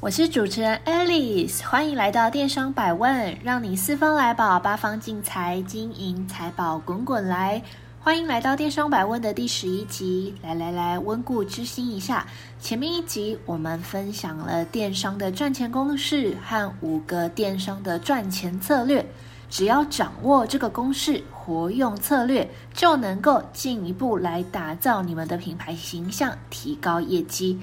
我是主持人 Alice，欢迎来到电商百问，让你四方来宝，八方进财，金银财宝滚滚来。欢迎来到电商百问的第十一集，来来来，温故知新一下。前面一集我们分享了电商的赚钱公式和五个电商的赚钱策略，只要掌握这个公式，活用策略，就能够进一步来打造你们的品牌形象，提高业绩。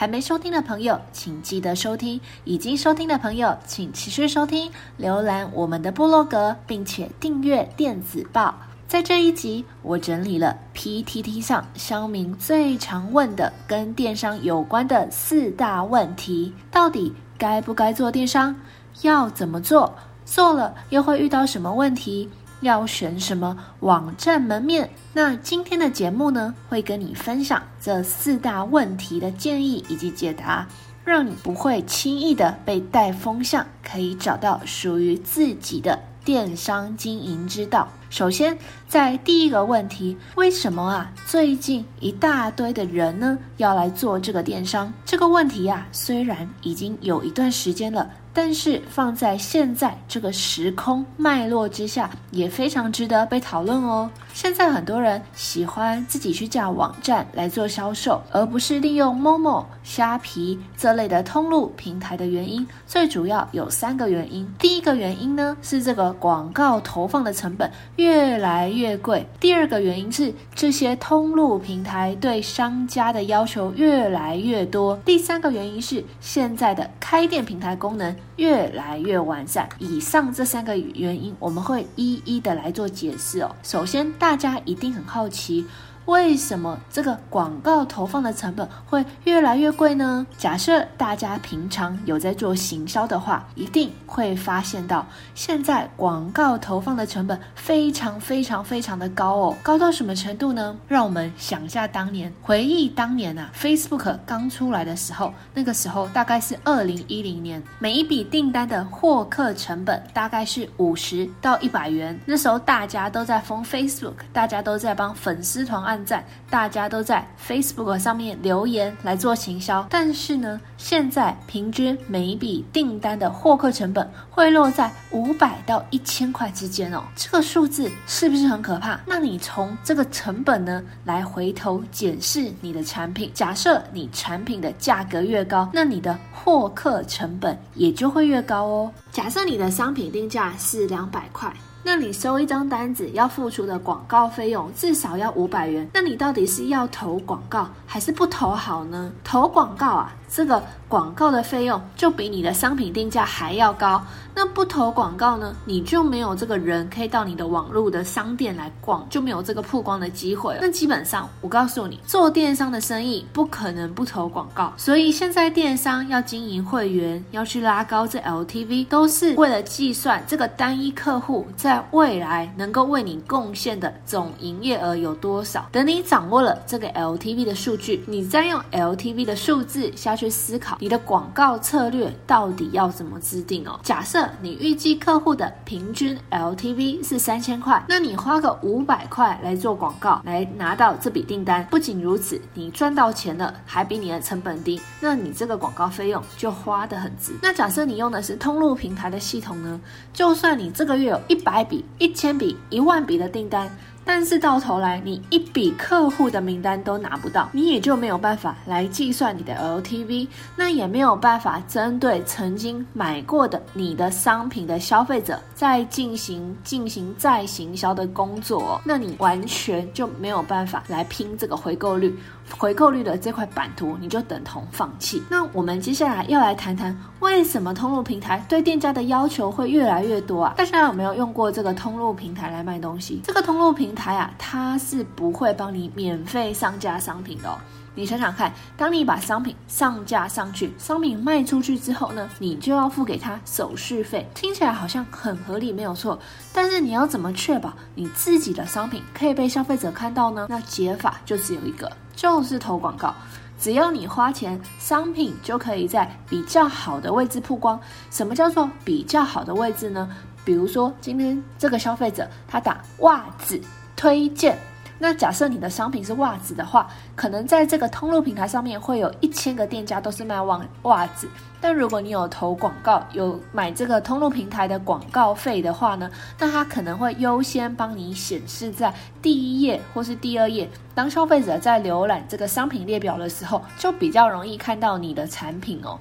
还没收听的朋友，请记得收听；已经收听的朋友，请持续收听。浏览我们的部落格，并且订阅电子报。在这一集，我整理了 PTT 上乡民最常问的跟电商有关的四大问题：到底该不该做电商？要怎么做？做了又会遇到什么问题？要选什么网站门面？那今天的节目呢，会跟你分享这四大问题的建议以及解答，让你不会轻易的被带风向，可以找到属于自己的电商经营之道。首先，在第一个问题，为什么啊？最近一大堆的人呢，要来做这个电商？这个问题呀，虽然已经有一段时间了。但是放在现在这个时空脉络之下，也非常值得被讨论哦。现在很多人喜欢自己去架网站来做销售，而不是利用 Momo、虾皮这类的通路平台的原因，最主要有三个原因。第一个原因呢，是这个广告投放的成本越来越贵；第二个原因是这些通路平台对商家的要求越来越多；第三个原因是现在的开店平台功能。越来越完善。以上这三个原因，我们会一一的来做解释哦。首先，大家一定很好奇。为什么这个广告投放的成本会越来越贵呢？假设大家平常有在做行销的话，一定会发现到，现在广告投放的成本非常非常非常的高哦，高到什么程度呢？让我们想一下当年，回忆当年啊，Facebook 刚出来的时候，那个时候大概是二零一零年，每一笔订单的获客成本大概是五十到一百元，那时候大家都在封 Facebook，大家都在帮粉丝团按。在大家都在 Facebook 上面留言来做行销，但是呢，现在平均每一笔订单的获客成本会落在五百到一千块之间哦，这个数字是不是很可怕？那你从这个成本呢来回头检视你的产品，假设你产品的价格越高，那你的获客成本也就会越高哦。假设你的商品定价是两百块。那你收一张单子要付出的广告费用至少要五百元，那你到底是要投广告还是不投好呢？投广告啊，这个广告的费用就比你的商品定价还要高。那不投广告呢，你就没有这个人可以到你的网络的商店来逛，就没有这个曝光的机会。那基本上，我告诉你，做电商的生意不可能不投广告。所以现在电商要经营会员，要去拉高这 LTV，都是为了计算这个单一客户在。未来能够为你贡献的总营业额有多少？等你掌握了这个 LTV 的数据，你再用 LTV 的数字下去思考你的广告策略到底要怎么制定哦。假设你预计客户的平均 LTV 是三千块，那你花个五百块来做广告，来拿到这笔订单。不仅如此，你赚到钱了，还比你的成本低，那你这个广告费用就花得很值。那假设你用的是通路平台的系统呢？就算你这个月有一百。笔一千笔一万笔的订单，但是到头来你一笔客户的名单都拿不到，你也就没有办法来计算你的 LTV，那也没有办法针对曾经买过的你的商品的消费者再进行进行再行销的工作，那你完全就没有办法来拼这个回购率。回购率的这块版图，你就等同放弃。那我们接下来要来谈谈，为什么通路平台对店家的要求会越来越多啊？大家有没有用过这个通路平台来卖东西？这个通路平台啊，它是不会帮你免费上架商品的哦。你想想看，当你把商品上架上去，商品卖出去之后呢，你就要付给他手续费。听起来好像很合理，没有错。但是你要怎么确保你自己的商品可以被消费者看到呢？那解法就只有一个，就是投广告。只要你花钱，商品就可以在比较好的位置曝光。什么叫做比较好的位置呢？比如说，今天这个消费者他打袜子推荐。那假设你的商品是袜子的话，可能在这个通路平台上面会有一千个店家都是卖袜袜子。但如果你有投广告，有买这个通路平台的广告费的话呢，那它可能会优先帮你显示在第一页或是第二页。当消费者在浏览这个商品列表的时候，就比较容易看到你的产品哦。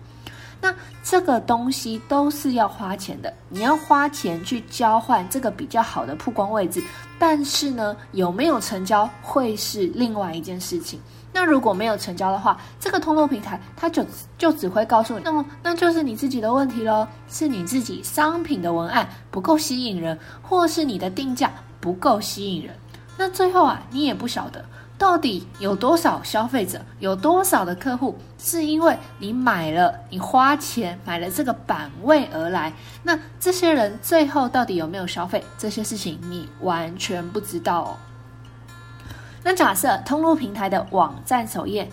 那这个东西都是要花钱的，你要花钱去交换这个比较好的曝光位置，但是呢，有没有成交会是另外一件事情。那如果没有成交的话，这个通路平台它就就只会告诉你，那么那就是你自己的问题喽，是你自己商品的文案不够吸引人，或是你的定价不够吸引人。那最后啊，你也不晓得。到底有多少消费者，有多少的客户是因为你买了，你花钱买了这个版位而来？那这些人最后到底有没有消费？这些事情你完全不知道哦。那假设通路平台的网站首页，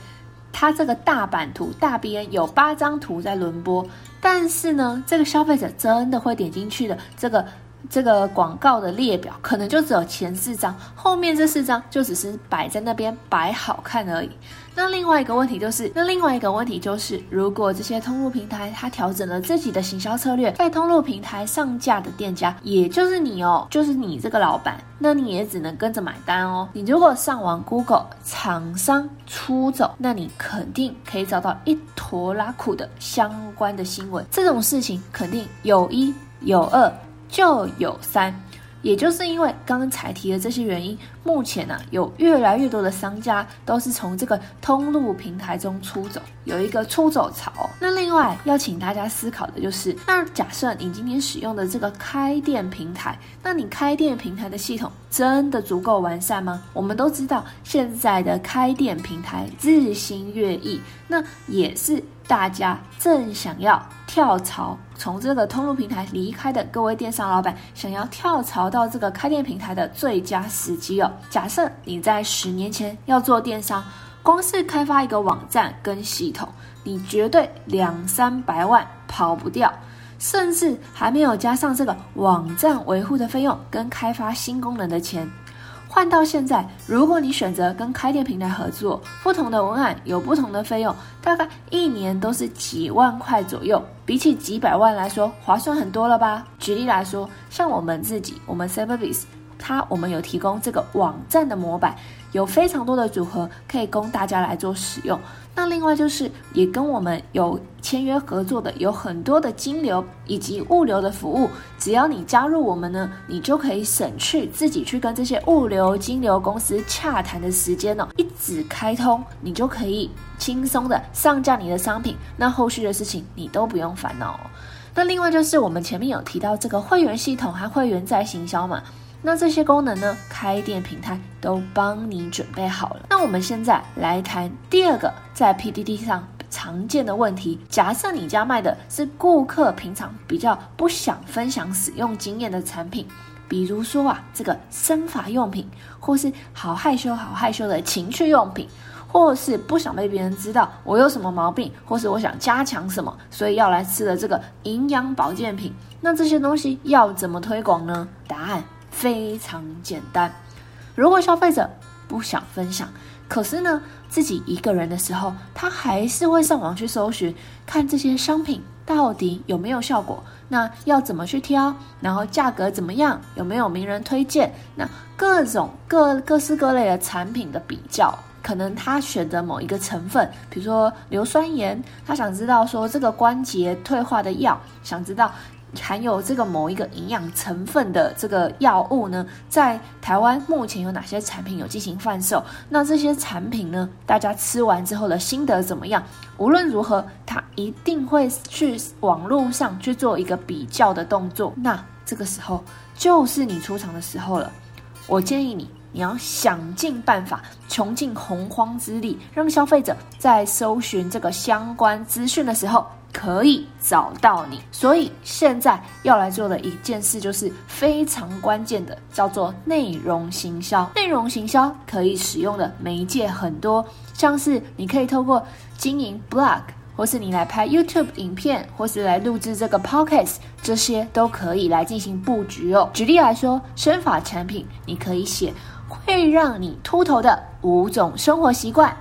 它这个大版图大边有八张图在轮播，但是呢，这个消费者真的会点进去的这个。这个广告的列表可能就只有前四张，后面这四张就只是摆在那边摆好看而已。那另外一个问题就是，那另外一个问题就是，如果这些通路平台它调整了自己的行销策略，在通路平台上架的店家，也就是你哦，就是你这个老板，那你也只能跟着买单哦。你如果上网 Google 厂商出走，那你肯定可以找到一坨拉苦的相关的新闻。这种事情肯定有一有二。就有三，也就是因为刚才提的这些原因，目前呢、有越来越多的商家都是从这个通路平台中出走，有一个出走潮。那另外要请大家思考的就是，那假设你今天使用的这个开店平台，那你开店平台的系统真的足够完善吗？我们都知道现在的开店平台日新月异，那也是大家正想要跳槽。从这个通路平台离开的各位电商老板，想要跳槽到这个开店平台的最佳时机哦。假设你在十年前要做电商，光是开发一个网站跟系统，你绝对两三百万跑不掉，甚至还没有加上这个网站维护的费用跟开发新功能的钱。换到现在，如果你选择跟开店平台合作，不同的文案有不同的费用，大概一年都是几万块左右，比起几百万来说，划算很多了吧？举例来说，像我们自己，我们 Cyberbiz 它我们有提供这个网站的模板，有非常多的组合可以供大家来做使用。那另外就是也跟我们有签约合作的，有很多的金流以及物流的服务。只要你加入我们呢，你就可以省去自己去跟这些物流、金流公司洽谈的时间哦。一纸开通，你就可以轻松的上架你的商品。那后续的事情你都不用烦恼哦。那另外就是我们前面有提到这个会员系统和会员在行销嘛。那这些功能呢，开店平台都帮你准备好了。那我们现在来谈第二个在 PDD 上常见的问题。假设你家卖的是顾客平常比较不想分享使用经验的产品，比如说啊，这个生发用品，或是好害羞、好害羞的情趣用品，或是不想被别人知道我有什么毛病，或是我想加强什么，所以要来吃的这个营养保健品。那这些东西要怎么推广呢？答案。非常简单，如果消费者不想分享，可是呢，自己一个人的时候，他还是会上网去搜寻，看这些商品到底有没有效果，那要怎么去挑，然后价格怎么样，有没有名人推荐，那各种各各式各类的产品的比较，可能他选择某一个成分，比如说硫酸盐，他想知道说这个关节退化的药，想知道。含有这个某一个营养成分的这个药物呢，在台湾目前有哪些产品有进行贩售？那这些产品呢，大家吃完之后的心得怎么样？无论如何，他一定会去网络上去做一个比较的动作。那这个时候就是你出场的时候了。我建议你，你要想尽办法，穷尽洪荒之力，让消费者在搜寻这个相关资讯的时候可以找到你。所以现在要来做的一件事就是非常关键的，叫做内容行销。内容行销可以使用的媒介很多，像是你可以透过经营 blog。或是你来拍 YouTube 影片，或是来录制这个 Podcast，这些都可以来进行布局哦。举例来说，生发产品，你可以写会让你秃头的五种生活习惯，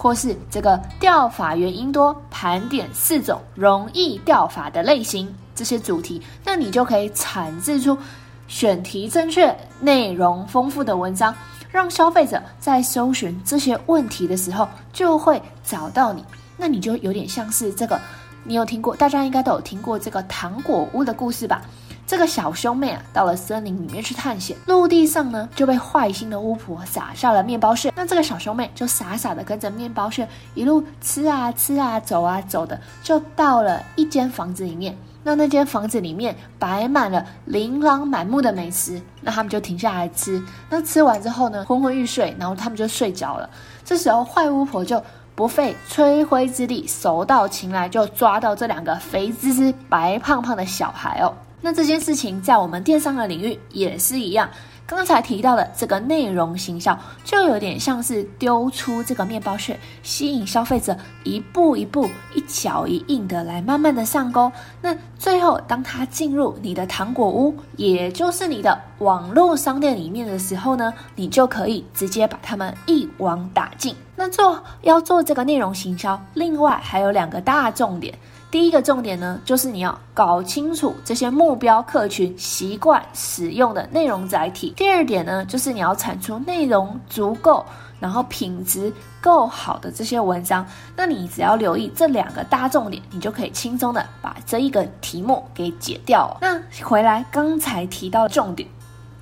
或是这个掉法原因多，盘点四种容易掉法的类型，这些主题，那你就可以产制出选题正确、内容丰富的文章，让消费者在搜寻这些问题的时候，就会找到你。那你就有点像是这个，你有听过？大家应该都有听过这个糖果屋的故事吧？这个小兄妹啊，到了森林里面去探险，陆地上呢就被坏心的巫婆撒下了面包屑。那这个小兄妹就傻傻的跟着面包屑一路吃啊吃啊，走啊走的，就到了一间房子里面。那那间房子里面摆满了琳琅满目的美食，那他们就停下来吃。那吃完之后呢，昏昏欲睡，然后他们就睡着了。这时候坏巫婆就。不费吹灰之力，手到擒来就抓到这两个肥滋滋、白胖胖的小孩哦。那这件事情在我们电商的领域也是一样。刚才提到的这个内容行销，就有点像是丢出这个面包屑，吸引消费者一步一步、一脚一印的来慢慢的上钩。那最后，当他进入你的糖果屋，也就是你的网络商店里面的时候呢，你就可以直接把他们一网打尽。那做要做这个内容行销，另外还有两个大重点。第一个重点呢，就是你要搞清楚这些目标客群习惯使用的内容载体。第二点呢，就是你要产出内容足够，然后品质够好的这些文章。那你只要留意这两个大重点，你就可以轻松的把这一个题目给解掉。那回来刚才提到的重点。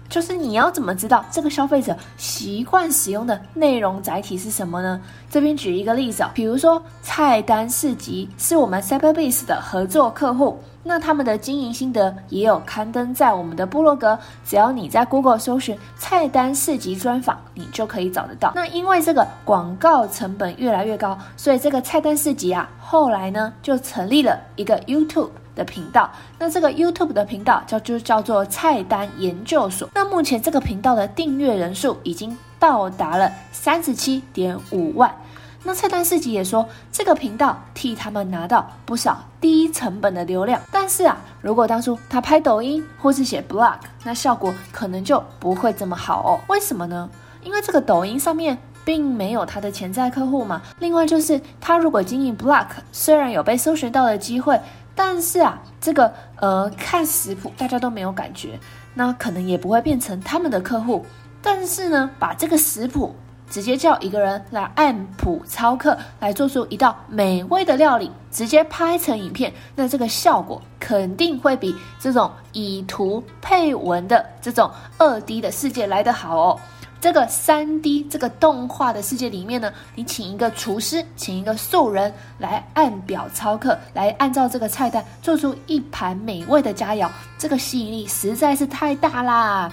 就是你要怎么知道这个消费者习惯使用的内容载体是什么呢？这边举一个例子哦，比如说菜单市集是我们 Cyberbiz 的合作客户，那他们的经营心得也有刊登在我们的部落格，只要你在 Google 搜寻菜单市集专访，你就可以找得到。那因为这个广告成本越来越高，所以这个菜单市集啊，后来呢就成立了一个 YouTube。的频道，那这个 YouTube 的频道叫就叫做菜单研究所。那目前这个频道的订阅人数已经到达了三十七点五万。那菜单市集也说，这个频道替他们拿到不少低成本的流量。但是啊，如果当初他拍抖音或是写 blog，那效果可能就不会这么好哦。为什么呢？因为这个抖音上面并没有他的潜在客户嘛。另外就是他如果经营 blog，虽然有被搜寻到的机会。但是啊，这个呃，看食谱大家都没有感觉，那可能也不会变成他们的客户。但是呢，把这个食谱直接叫一个人来按谱操课，来做出一道美味的料理，直接拍成影片，那这个效果肯定会比这种以图配文的这种二 D 的世界来得好哦。这个三 D 这个动画的世界里面呢，你请一个厨师，请一个素人来按表操课，来按照这个菜单做出一盘美味的佳肴，这个吸引力实在是太大啦！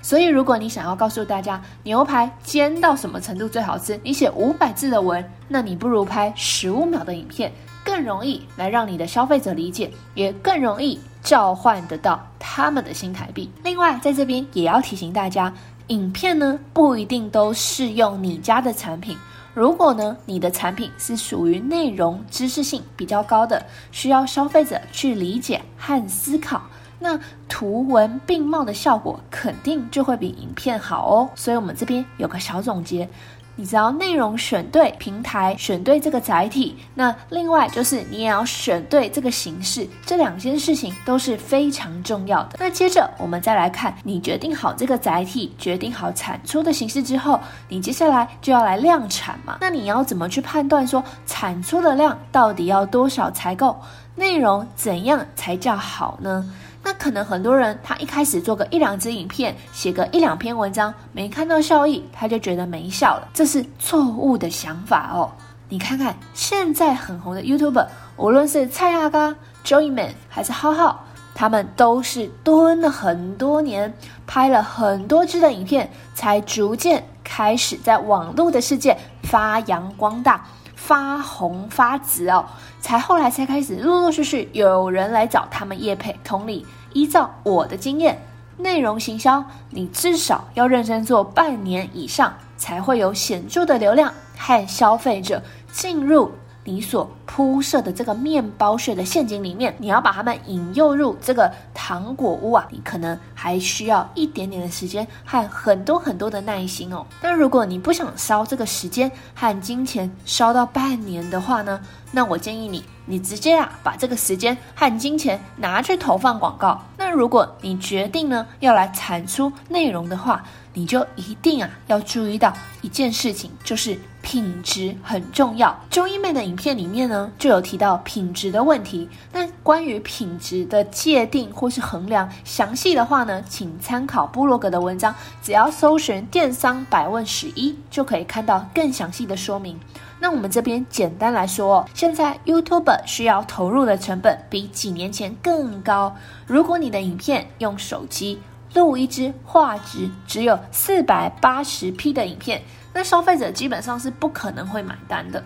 所以，如果你想要告诉大家牛排煎到什么程度最好吃，你写五百字的文，那你不如拍十五秒的影片，更容易来让你的消费者理解，也更容易召唤得到他们的新台币。另外，在这边也要提醒大家。影片呢，不一定都适用你家的产品。如果呢，你的产品是属于内容知识性比较高的，需要消费者去理解和思考，那图文并茂的效果肯定就会比影片好哦。所以，我们这边有个小总结。你只要内容选对平台，选对这个载体，那另外就是你也要选对这个形式，这两件事情都是非常重要的。那接着我们再来看，你决定好这个载体，决定好产出的形式之后，你接下来就要来量产嘛。那你要怎么去判断说产出的量到底要多少才够？内容怎样才叫好呢？那可能很多人他一开始做个一两支影片，写个一两篇文章，没看到效益，他就觉得没效了，这是错误的想法哦。你看看现在很红的 YouTuber，无论是蔡阿嘎、Joyman 还是浩浩，他们都是蹲了很多年，拍了很多支的影片，才逐渐开始在网络的世界发扬光大、发红发紫哦，才后来才开始陆陆续续有人来找他们叶配。同理，依照我的经验，内容行销，你至少要认真做半年以上，才会有显著的流量和消费者进入。你所铺设的这个面包屑的陷阱里面，你要把他们引诱入这个糖果屋啊，你可能还需要一点点的时间和很多很多的耐心哦。但如果你不想烧这个时间和金钱烧到半年的话呢，那我建议你，你直接啊把这个时间和金钱拿去投放广告。那如果你决定呢要来产出内容的话，你就一定啊要注意到一件事情，就是品质很重要。中医妹的影片里面呢就有提到品质的问题。那关于品质的界定或是衡量，详细的话呢，请参考部落格的文章，只要搜寻“电商百问十一”就可以看到更详细的说明。那我们这边简单来说哦，现在 YouTube 需要投入的成本比几年前更高。如果你的影片用手机，录一支画质只有四百八十 P 的影片，那消费者基本上是不可能会买单的。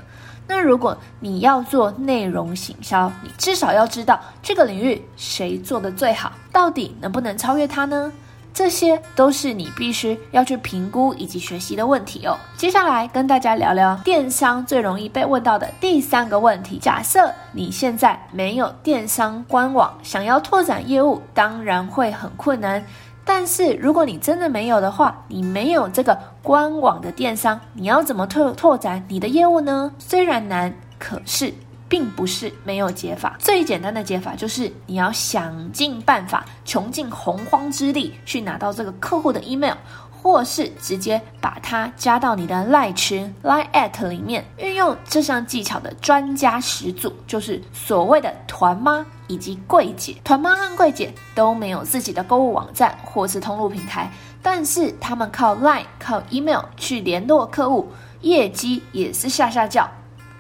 那如果你要做内容行销，你至少要知道这个领域谁做的最好，到底能不能超越他呢？这些都是你必须要去评估以及学习的问题哦。接下来跟大家聊聊电商最容易被问到的第三个问题：假设你现在没有电商官网，想要拓展业务，当然会很困难。但是如果你真的没有的话，你没有这个官网的电商，你要怎么拓拓展你的业务呢？虽然难，可是并不是没有解法。最简单的解法就是你要想尽办法，穷尽洪荒之力去拿到这个客户的 email。或是直接把它加到你的 Line 群 Line at 里面，运用这项技巧的专家始祖就是所谓的团妈以及柜姐。团妈和柜姐都没有自己的购物网站或是通路平台，但是他们靠 Line、靠 email 去联络客户，业绩也是下下叫。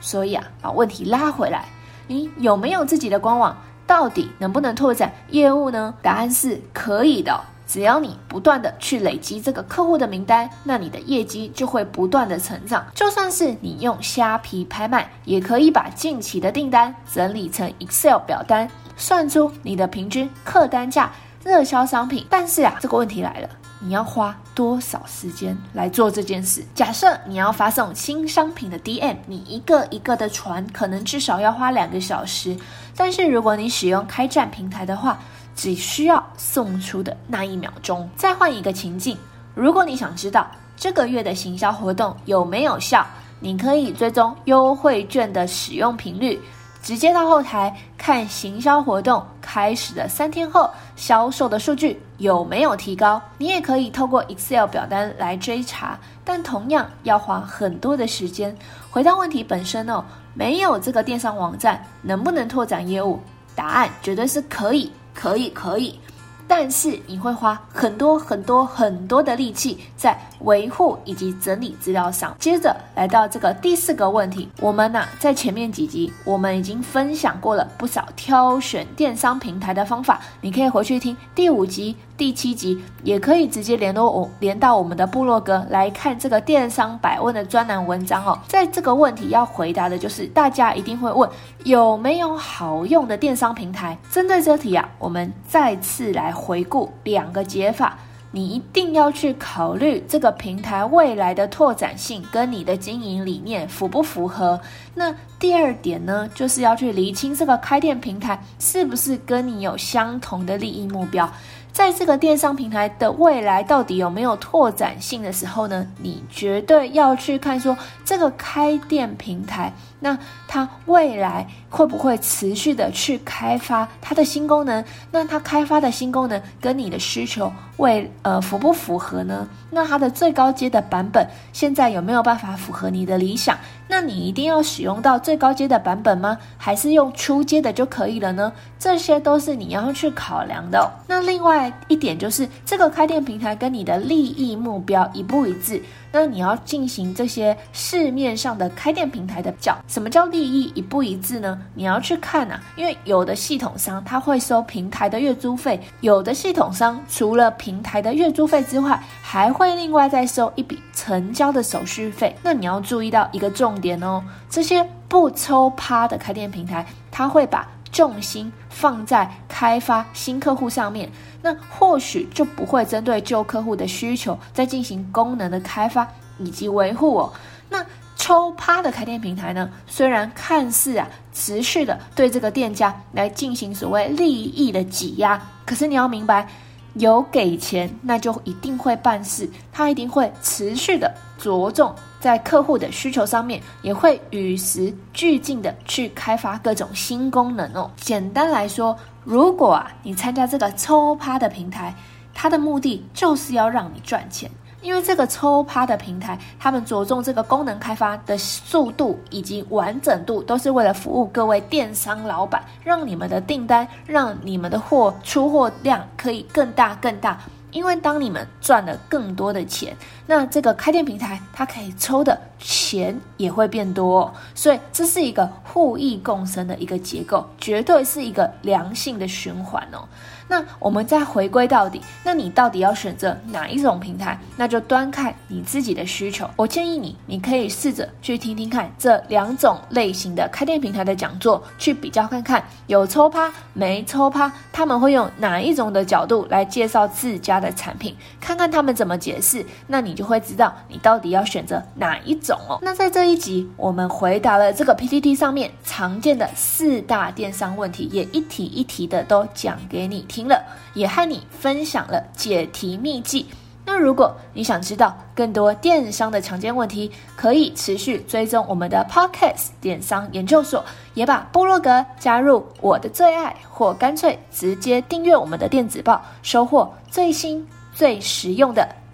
所以啊，把问题拉回来，你有没有自己的官网？到底能不能拓展业务呢？答案是可以的。只要你不断的去累积这个客户的名单，那你的业绩就会不断的成长。就算是你用虾皮拍卖，也可以把近期的订单整理成 Excel 表单，算出你的平均客单价、热销商品。但是啊，这个问题来了，你要花多少时间来做这件事？假设你要发送新商品的 DM，你一个一个的传，可能至少要花两个小时。但是如果你使用开站平台的话，只需要送出的那一秒钟。再换一个情境，如果你想知道这个月的行销活动有没有效，你可以追踪优惠券的使用频率，直接到后台看行销活动开始的三天后销售的数据有没有提高。你也可以透过 Excel 表单来追查，但同样要花很多的时间。回到问题本身哦，没有这个电商网站，能不能拓展业务？答案绝对是可以。可以，可以。但是你会花很多很多很多的力气在维护以及整理资料上。接着来到这个第四个问题，我们呢、在前面几集我们已经分享过了不少挑选电商平台的方法，你可以回去听第五集、第七集，也可以直接联络我，连到我们的部落格来看这个电商百问的专栏文章哦。在这个问题要回答的就是大家一定会问有没有好用的电商平台？针对这题啊，我们再次来。回顾两个解法，你一定要去考虑这个平台未来的拓展性跟你的经营理念符不符合。那第二点呢，就是要去厘清这个开店平台是不是跟你有相同的利益目标。在这个电商平台的未来到底有没有拓展性的时候呢，你绝对要去看说这个开店平台，那它未来会不会持续的去开发它的新功能？那它开发的新功能跟你的需求为呃符不符合呢？那它的最高阶的版本现在有没有办法符合你的理想？那你一定要使用到最高阶的版本吗？还是用初阶的就可以了呢？这些都是你要去考量的。那另外一点就是，这个开店平台跟你的利益目标一不一致？那你要进行这些市面上的开店平台的比较，什么叫利益一不一致呢？你要去看啊，因为有的系统商他会收平台的月租费，有的系统商除了平台的月租费之外，还会另外再收一笔成交的手续费。那你要注意到一个重点哦，这些不抽趴的开店平台，他会把重心放在开发新客户上面。那或许就不会针对旧客户的需求再进行功能的开发以及维护哦。那抽趴的开店平台呢，虽然看似啊持续的对这个店家来进行所谓利益的挤压，可是你要明白，有给钱那就一定会办事，他一定会持续的着重在客户的需求上面，也会与时俱进的去开发各种新功能哦。简单来说。如果啊，你参加这个抽趴的平台，它的目的就是要让你赚钱，因为这个抽趴的平台，他们着重这个功能开发的速度以及完整度，都是为了服务各位电商老板，让你们的订单，让你们的货出货量可以更大更大。因为当你们赚了更多的钱，那这个开店平台它可以抽的钱也会变多，所以这是一个互益共生的一个结构，绝对是一个良性的循环哦。那我们再回归到底，那你到底要选择哪一种平台？那就端看你自己的需求。我建议你，你可以试着去听听看这两种类型的开店平台的讲座，去比较看看有抽趴没抽趴，他们会用哪一种的角度来介绍自家的产品，看看他们怎么解释，那你就会知道你到底要选择哪一种哦。那在这一集，我们回答了这个 PTT 上面常见的四大电商问题，也一题一题的都讲给你听。听了，也和你分享了解题秘籍。那如果你想知道更多电商的常见问题，可以持续追踪我们的 Podcast 电商研究所，也把部落格加入我的最爱，或干脆直接订阅我们的电子报，收获最新最实用的